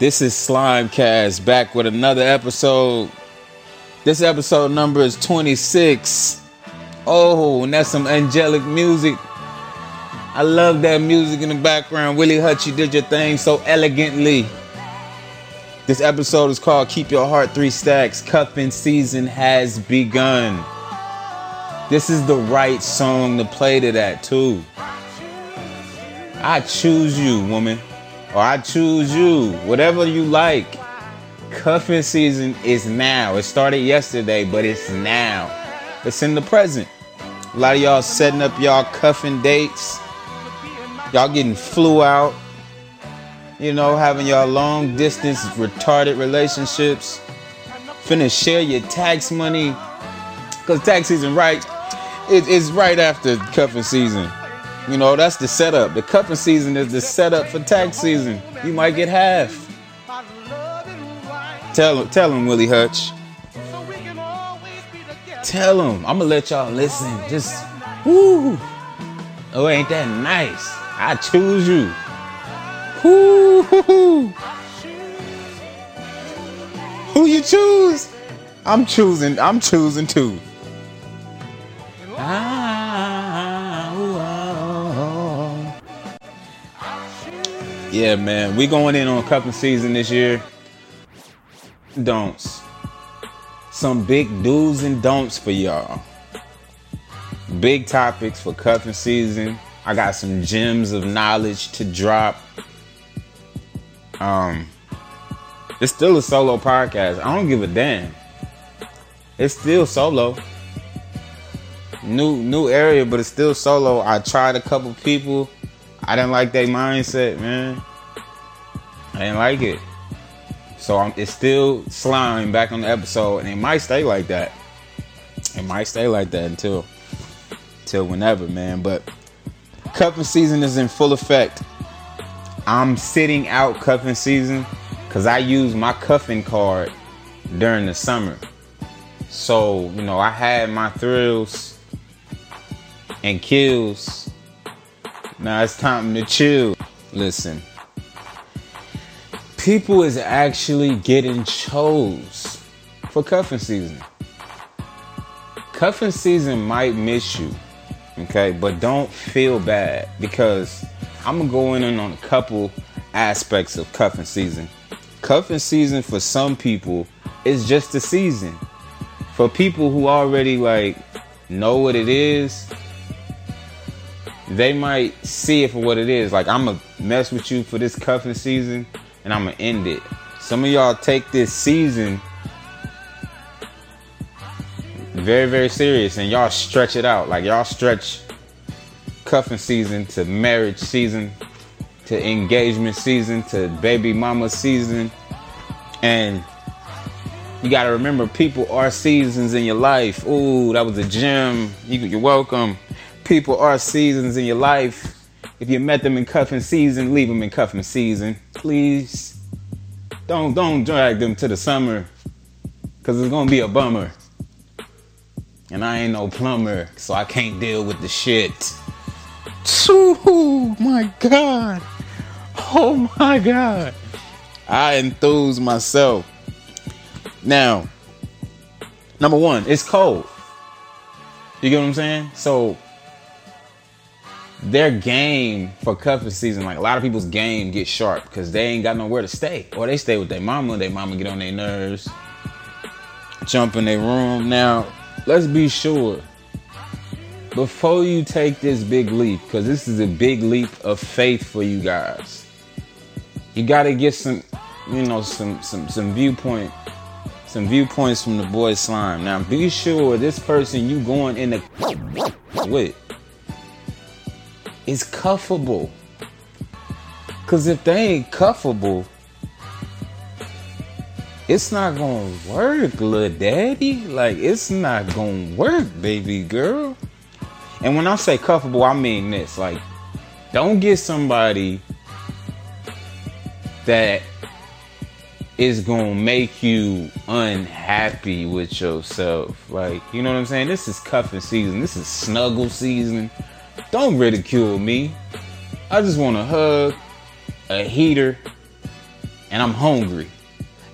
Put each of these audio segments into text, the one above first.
This is Slimecast back with another episode. This episode number is 26. Oh, and that's some angelic music. I love that music in the background. Willie Hutch, you did your thing so elegantly. This episode is called Keep Your Heart Three Stacks. Cuffing season has begun. This is the right song to play to that, too. I choose you, woman or I choose you, whatever you like. Cuffing season is now. It started yesterday, but it's now. It's in the present. A lot of y'all setting up y'all cuffing dates. Y'all getting flew out. You know, having y'all long distance retarded relationships. Finna share your tax money. Cause tax season right. It, it's right after cuffing season. You know, that's the setup. The cuffing season is the setup for tax season. You might get half. Tell him, tell him, Willie Hutch. Tell him. I'm gonna let y'all listen. Just, whoo. Oh, ain't that nice? I choose you. Whoo. Who you choose? I'm choosing. I'm choosing too. Ah. Yeah, man. We going in on cuffing season this year. Don'ts. Some big do's and don'ts for y'all. Big topics for cuffing season. I got some gems of knowledge to drop. Um, it's still a solo podcast. I don't give a damn. It's still solo. New new area, but it's still solo. I tried a couple people I didn't like that mindset, man. I didn't like it. So I'm, it's still slime back on the episode, and it might stay like that. It might stay like that until, until whenever, man. But cuffing season is in full effect. I'm sitting out cuffing season because I use my cuffing card during the summer. So you know, I had my thrills and kills now it's time to chill. Listen. People is actually getting chose for cuffing season. Cuffing season might miss you, okay? But don't feel bad because I'm gonna go in on a couple aspects of cuffing season. Cuffing season for some people is just a season. For people who already like know what it is, they might see it for what it is. Like I'm gonna mess with you for this cuffing season, and I'm gonna end it. Some of y'all take this season very, very serious, and y'all stretch it out. Like y'all stretch cuffing season to marriage season, to engagement season, to baby mama season, and you gotta remember people are seasons in your life. Ooh, that was a gem. You, you're welcome people are seasons in your life. If you met them in cuffing season, leave them in cuffing season. Please. Don't don't drag them to the summer. Cause it's gonna be a bummer. And I ain't no plumber, so I can't deal with the shit. Oh my god. Oh my god. I enthuse myself. Now, number one, it's cold. You get what I'm saying? So their game for cuffing season, like a lot of people's game get sharp because they ain't got nowhere to stay. Or they stay with their mama, their mama get on their nerves, jump in their room. Now, let's be sure. Before you take this big leap, because this is a big leap of faith for you guys, you gotta get some, you know, some some some viewpoint, some viewpoints from the boy slime. Now be sure this person you going in the with is cuffable. Cause if they ain't cuffable, it's not gonna work, little daddy. Like it's not gonna work, baby girl. And when I say cuffable, I mean this. Like, don't get somebody that is gonna make you unhappy with yourself. Like, you know what I'm saying? This is cuffing season. This is snuggle season. Don't ridicule me. I just want a hug, a heater, and I'm hungry.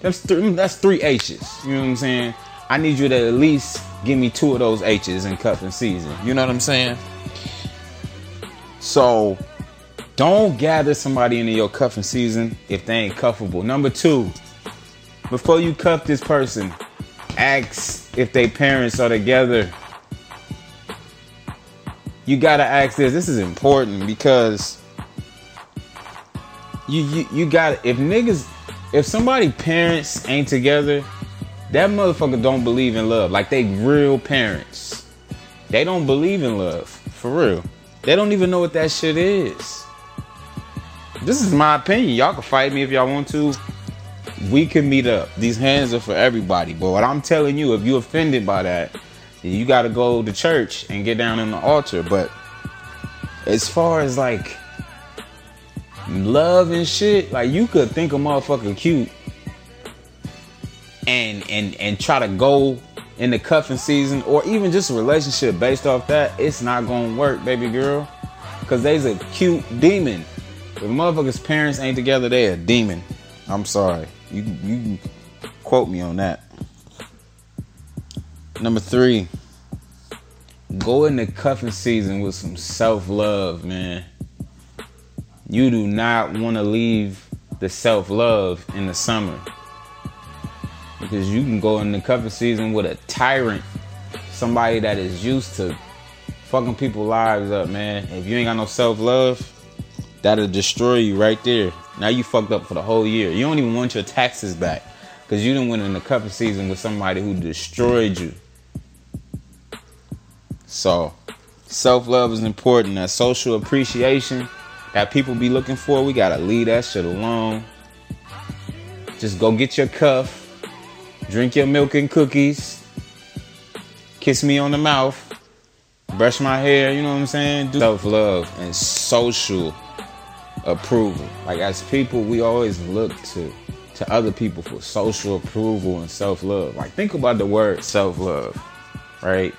That's three, mm, that's three H's. You know what I'm saying? I need you to at least give me two of those H's in cuffing season. You know what I'm saying? So don't gather somebody into your cuffing season if they ain't cuffable. Number two, before you cuff this person, ask if they parents are together. You gotta ask this. This is important because you you, you gotta if niggas if somebody parents ain't together, that motherfucker don't believe in love. Like they real parents. They don't believe in love. For real. They don't even know what that shit is. This is my opinion. Y'all can fight me if y'all want to. We can meet up. These hands are for everybody. But what I'm telling you, if you offended by that, you gotta go to church and get down on the altar. But as far as like love and shit, like you could think a motherfucker cute and and and try to go in the cuffing season or even just a relationship based off that, it's not gonna work, baby girl. Cause they's a cute demon. If motherfuckers' parents ain't together, they a demon. I'm sorry. You you quote me on that. Number three, go into cuffing season with some self love, man. You do not want to leave the self love in the summer because you can go in the cuffing season with a tyrant, somebody that is used to fucking people's lives up, man. If you ain't got no self love, that'll destroy you right there. Now you fucked up for the whole year. You don't even want your taxes back because you didn't win in the cuffing season with somebody who destroyed you. So, self love is important. That social appreciation that people be looking for, we gotta leave that shit alone. Just go get your cuff drink your milk and cookies, kiss me on the mouth, brush my hair, you know what I'm saying? Do self love and social approval. Like as people, we always look to to other people for social approval and self love. Like think about the word self love, right?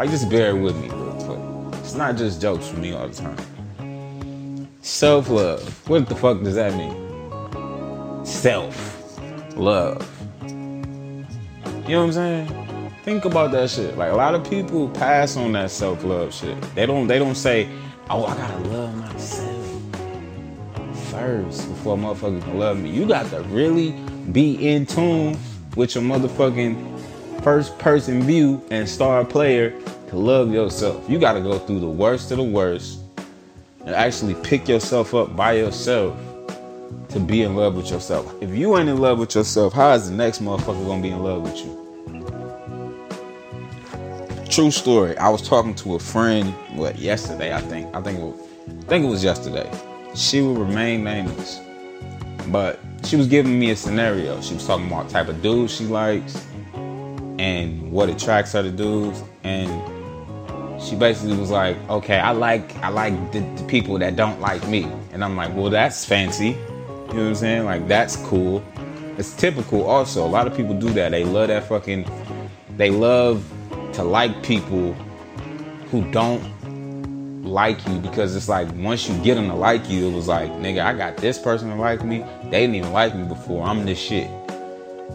Like just bear with me real quick. It's not just jokes for me all the time. Self love. What the fuck does that mean? Self love. You know what I'm saying? Think about that shit. Like a lot of people pass on that self love shit. They don't. They don't say, "Oh, I gotta love myself first before motherfuckers can love me." You got to really be in tune with your motherfucking first person view and star player to love yourself. You got to go through the worst of the worst and actually pick yourself up by yourself to be in love with yourself. If you ain't in love with yourself, how is the next motherfucker gonna be in love with you? True story. I was talking to a friend, what yesterday? I think. I think it was, I think it was yesterday. She will remain nameless, but she was giving me a scenario. She was talking about type of dude she likes and what attracts her to dudes, and she basically was like, "Okay, I like I like the, the people that don't like me," and I'm like, "Well, that's fancy." You know what I'm saying? Like that's cool. It's typical also. A lot of people do that. They love that fucking they love to like people who don't like you because it's like once you get them to like you, it was like, nigga, I got this person to like me. They didn't even like me before. I'm this shit.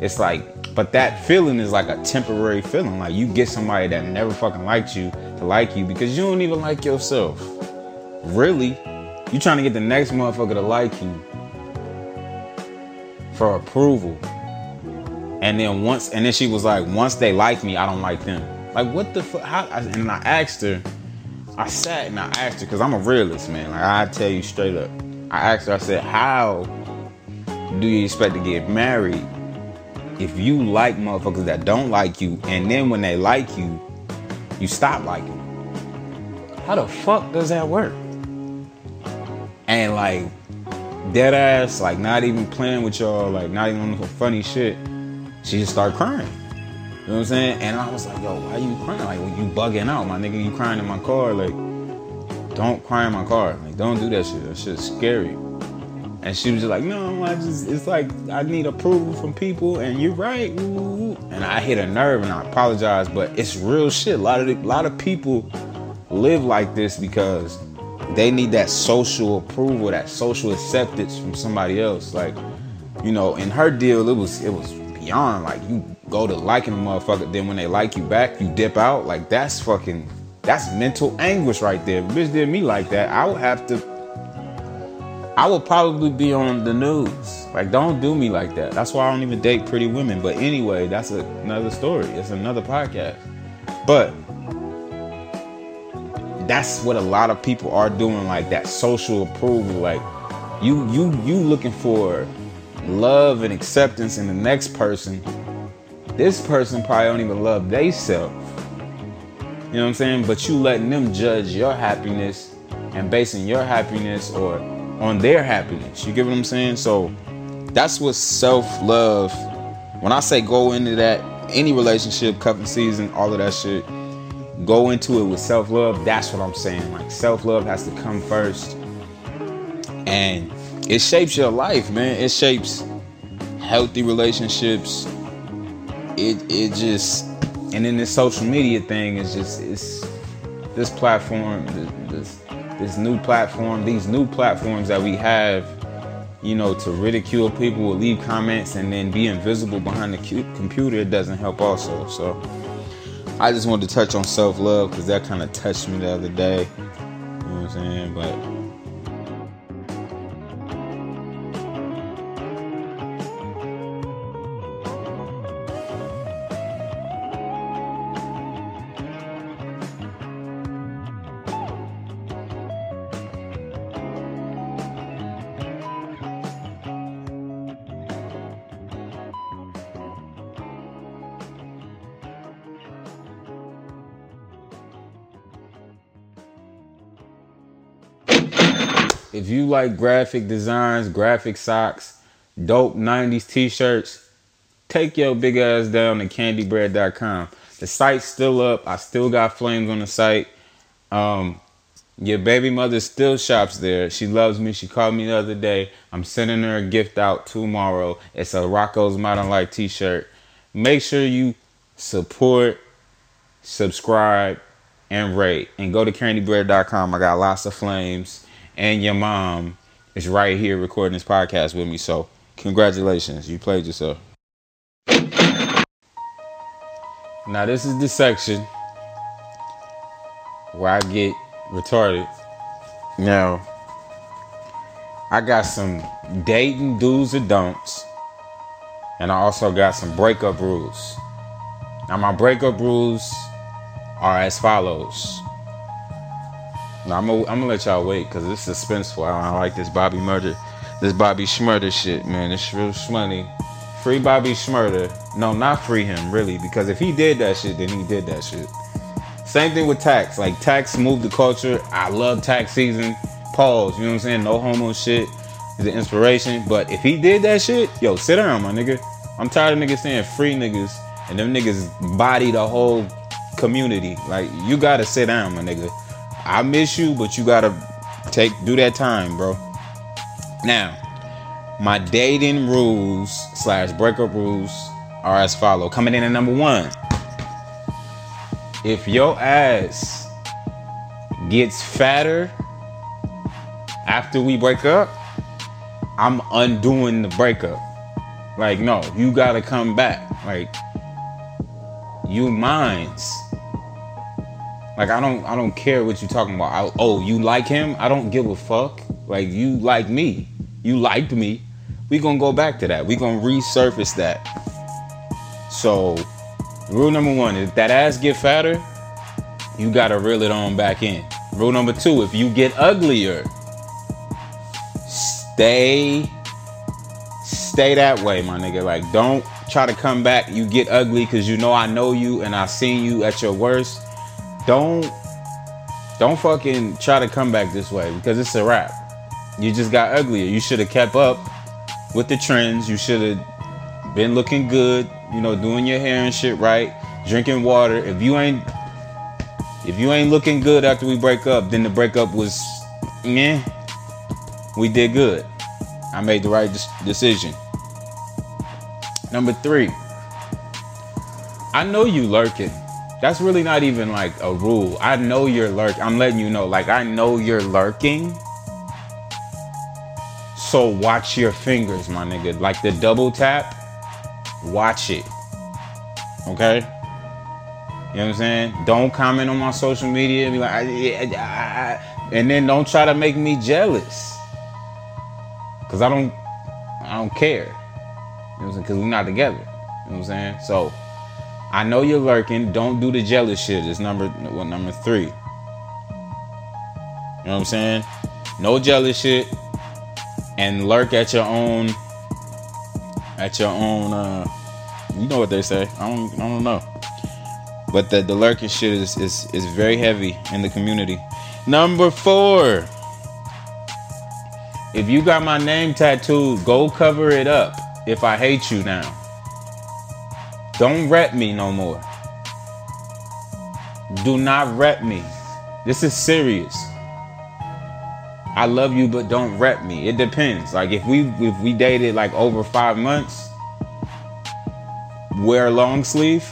It's like, but that feeling is like a temporary feeling. Like you get somebody that never fucking liked you to like you because you don't even like yourself. Really? You trying to get the next motherfucker to like you for approval. And then once, and then she was like, once they like me, I don't like them. Like, what the fuck? How? And I asked her, I sat and I asked her, because I'm a realist, man. Like, I tell you straight up. I asked her, I said, how do you expect to get married if you like motherfuckers that don't like you, and then when they like you, you stop liking them? How the fuck does that work? And like, dead ass, like not even playing with y'all, like not even on funny shit. She just started crying. You know what I'm saying? And I was like, yo, why you crying? Like, well, you bugging out, my nigga. You crying in my car. Like, don't cry in my car. Like, don't do that shit. That shit's scary. And she was just like, no, I just, it's like, I need approval from people, and you're right. And I hit a nerve, and I apologize, but it's real shit. A lot of, a lot of people live like this because they need that social approval, that social acceptance from somebody else. Like, you know, in her deal, it was it was beyond like you go to liking a motherfucker, then when they like you back, you dip out. Like that's fucking that's mental anguish right there. If bitch did me like that, I would have to I would probably be on the news. Like, don't do me like that. That's why I don't even date pretty women. But anyway, that's another story. It's another podcast. But that's what a lot of people are doing, like that social approval. Like, you you you looking for love and acceptance in the next person. This person probably don't even love they self. You know what I'm saying? But you letting them judge your happiness and basing your happiness or on their happiness. You get what I'm saying? So that's what self love. When I say go into that, any relationship, cuffing season, all of that shit, go into it with self love. That's what I'm saying. Like self love has to come first, and it shapes your life, man. It shapes healthy relationships. It it just and then this social media thing is just it's this platform this this new platform, these new platforms that we have, you know, to ridicule people, leave comments, and then be invisible behind the computer, it doesn't help also. So I just wanted to touch on self love because that kind of touched me the other day. You know what I'm saying? But If you like graphic designs, graphic socks, dope 90s t-shirts, take your big ass down to candybread.com. The site's still up. I still got flames on the site. Um, your baby mother still shops there. She loves me. She called me the other day. I'm sending her a gift out tomorrow. It's a Rocko's Modern Life t-shirt. Make sure you support, subscribe, and rate. And go to candybread.com. I got lots of flames and your mom is right here recording this podcast with me. So, congratulations, you played yourself. Now, this is the section where I get retarded. Now, I got some dating do's and don'ts, and I also got some breakup rules. Now, my breakup rules are as follows. No, I'm gonna, let y'all wait because it's suspenseful. I, I like this Bobby Murder, this Bobby Shmurda shit, man. It's real funny. Free Bobby Shmurda. No, not free him, really, because if he did that shit, then he did that shit. Same thing with tax. Like tax moved the culture. I love tax season. Pause. You know what I'm saying? No homo shit. Is an inspiration. But if he did that shit, yo, sit down, my nigga. I'm tired of niggas saying free niggas and them niggas body the whole community. Like you gotta sit down, my nigga. I miss you, but you gotta take do that time, bro. Now, my dating rules slash breakup rules are as follow. Coming in at number one. If your ass gets fatter after we break up, I'm undoing the breakup. Like, no, you gotta come back. Like, you minds. Like I don't I don't care what you're talking about. I, oh, you like him? I don't give a fuck. Like you like me. You liked me. We gonna go back to that. We gonna resurface that. So, rule number one: if that ass get fatter, you gotta reel it on back in. Rule number two: if you get uglier, stay stay that way, my nigga. Like don't try to come back. You get ugly because you know I know you and I seen you at your worst don't don't fucking try to come back this way because it's a wrap. You just got uglier. You should have kept up with the trends. You should have been looking good, you know, doing your hair and shit right, drinking water. If you ain't if you ain't looking good after we break up, then the breakup was meh. We did good. I made the right decision. Number 3. I know you lurking. That's really not even like a rule. I know you're lurking. I'm letting you know, like, I know you're lurking. So watch your fingers, my nigga. Like the double tap, watch it. Okay? You know what I'm saying? Don't comment on my social media and be like, I, I, I, and then don't try to make me jealous. Cause I don't, I don't care. You know what I'm saying? Cause we're not together. You know what I'm saying? So, I know you're lurking. Don't do the jealous shit. It's number what number three. You know what I'm saying? No jealous shit. And lurk at your own at your own uh you know what they say. I don't I don't know. But the, the lurking shit is, is is very heavy in the community. Number four. If you got my name tattooed, go cover it up if I hate you now. Don't rep me no more. Do not rep me. This is serious. I love you, but don't rep me. It depends. Like if we if we dated like over five months, wear long sleeve.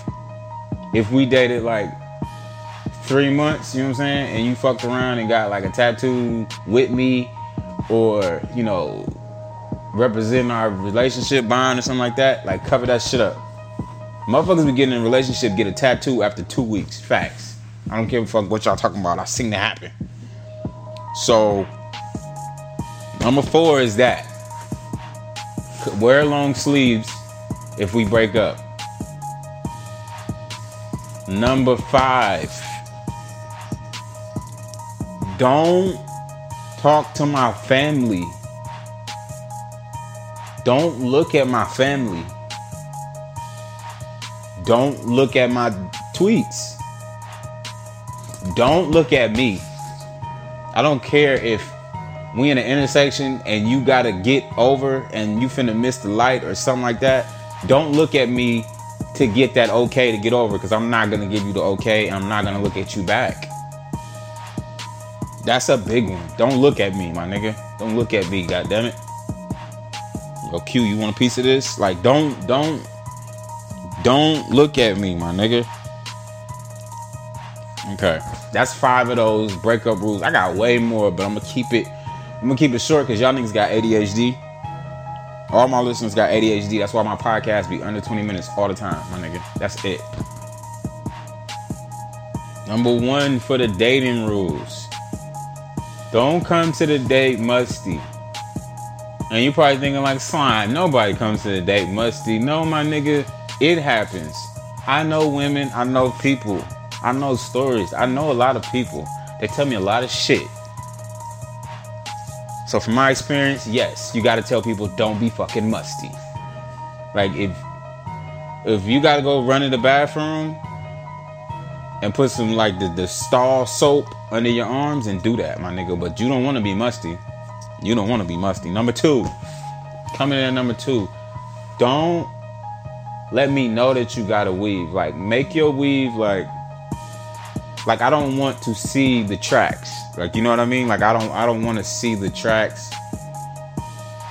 If we dated like three months, you know what I'm saying, and you fucked around and got like a tattoo with me, or you know, representing our relationship bond or something like that, like cover that shit up. Motherfuckers be getting in a relationship, get a tattoo after two weeks. Facts. I don't give a fuck what y'all talking about. I seen that happen. So, number four is that. Wear long sleeves if we break up. Number five. Don't talk to my family. Don't look at my family. Don't look at my tweets. Don't look at me. I don't care if we in an intersection and you gotta get over and you finna miss the light or something like that. Don't look at me to get that okay to get over because I'm not gonna give you the okay. I'm not gonna look at you back. That's a big one. Don't look at me, my nigga. Don't look at me, God damn it. Yo, Q, you want a piece of this? Like, don't, don't don't look at me, my nigga. Okay, that's five of those breakup rules. I got way more, but I'm gonna keep it. I'm gonna keep it short because y'all niggas got ADHD. All my listeners got ADHD. That's why my podcast be under 20 minutes all the time, my nigga. That's it. Number one for the dating rules. Don't come to the date musty. And you probably thinking like slime. Nobody comes to the date musty. No, my nigga. It happens. I know women, I know people, I know stories, I know a lot of people. They tell me a lot of shit. So from my experience, yes, you gotta tell people don't be fucking musty. Like if if you gotta go run in the bathroom and put some like the, the stall soap under your arms and do that, my nigga. But you don't wanna be musty. You don't wanna be musty. Number two, coming in at number two, don't let me know that you got a weave. Like make your weave like like I don't want to see the tracks. Like you know what I mean? Like I don't I don't want to see the tracks.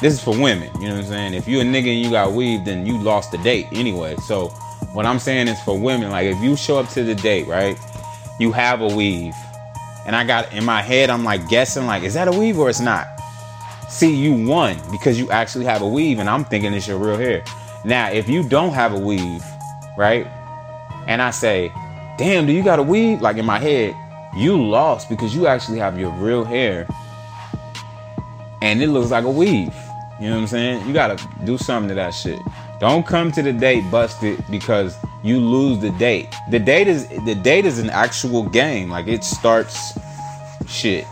This is for women, you know what I'm saying? If you a nigga and you got weave, then you lost the date anyway. So what I'm saying is for women, like if you show up to the date, right? You have a weave. And I got in my head, I'm like guessing, like, is that a weave or it's not? See, you won because you actually have a weave, and I'm thinking it's your real hair. Now, if you don't have a weave, right? And I say, damn, do you got a weave? Like in my head, you lost because you actually have your real hair and it looks like a weave. You know what I'm saying? You gotta do something to that shit. Don't come to the date busted because you lose the date. The date is the date is an actual game. Like it starts shit.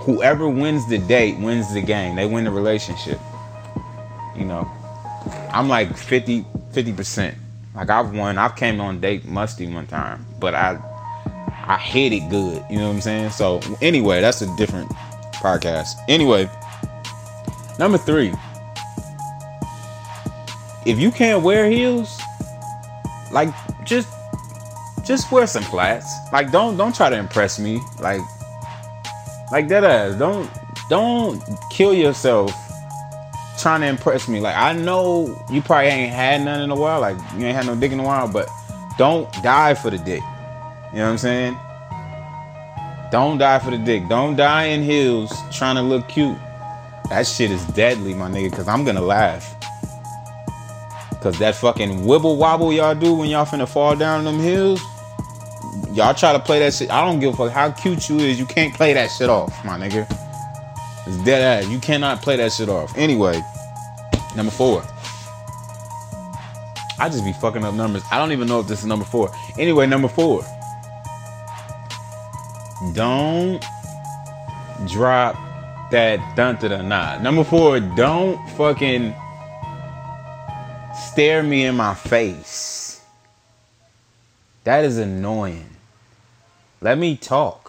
Whoever wins the date wins the game. They win the relationship. You know. I'm like 50 percent. Like I've won. I've came on date musty one time, but I I hit it good. You know what I'm saying? So anyway, that's a different podcast. Anyway, number three. If you can't wear heels, like just just wear some flats. Like don't don't try to impress me. Like like that ass. Don't don't kill yourself trying to impress me. Like I know you probably ain't had none in a while, like you ain't had no dick in a while, but don't die for the dick. You know what I'm saying? Don't die for the dick. Don't die in heels trying to look cute. That shit is deadly, my nigga, because I'm gonna laugh. Cause that fucking wibble wobble y'all do when y'all finna fall down them hills, y'all try to play that shit. I don't give a fuck how cute you is. You can't play that shit off, my nigga. It's dead ass. You cannot play that shit off. Anyway, number four. I just be fucking up numbers. I don't even know if this is number four. Anyway, number four. Don't drop that dun da nah. Number four, don't fucking stare me in my face. That is annoying. Let me talk.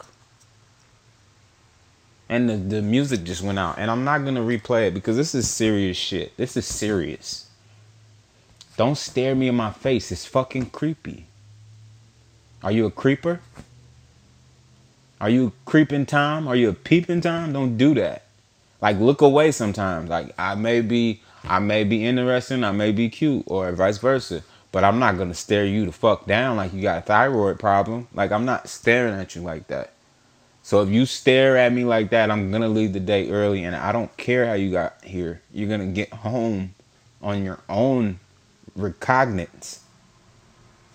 And the, the music just went out. And I'm not gonna replay it because this is serious shit. This is serious. Don't stare me in my face. It's fucking creepy. Are you a creeper? Are you creeping time? Are you a peeping time? Don't do that. Like look away sometimes. Like I may be I may be interesting, I may be cute, or vice versa. But I'm not gonna stare you the fuck down like you got a thyroid problem. Like I'm not staring at you like that. So if you stare at me like that, I'm gonna leave the day early, and I don't care how you got here. You're gonna get home on your own recognizance.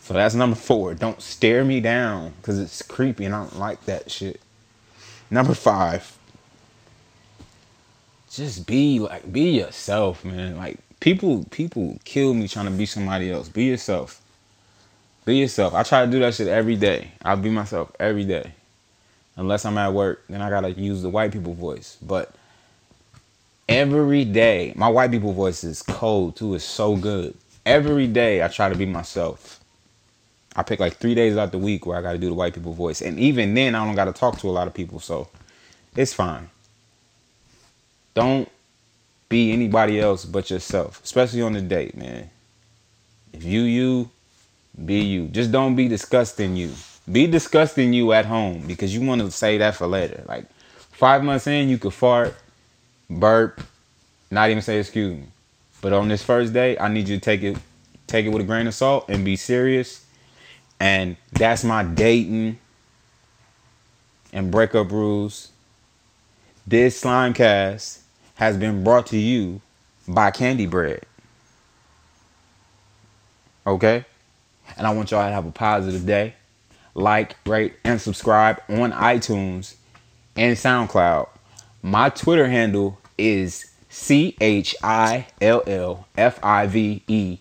So that's number four. Don't stare me down because it's creepy and I don't like that shit. Number five. Just be like be yourself, man. Like people people kill me trying to be somebody else. Be yourself. Be yourself. I try to do that shit every day. I'll be myself every day. Unless I'm at work, then I gotta use the white people voice. But every day, my white people voice is cold too. It's so good. Every day I try to be myself. I pick like three days out the week where I got to do the white people voice, and even then I don't got to talk to a lot of people, so it's fine. Don't be anybody else but yourself, especially on the date, man. If you you, be you. Just don't be disgusting you. Be disgusting you at home because you want to say that for later. Like five months in, you could fart, burp, not even say excuse me. But on this first day, I need you to take it, take it with a grain of salt and be serious and that's my dating and breakup rules. This slime cast has been brought to you by Candy Bread. Okay? And I want y'all to have a positive day. Like, rate, and subscribe on iTunes and SoundCloud. My Twitter handle is C H I L L F I V E.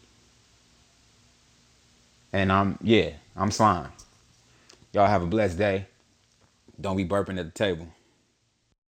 And I'm, yeah. I'm slime. Y'all have a blessed day. Don't be burping at the table.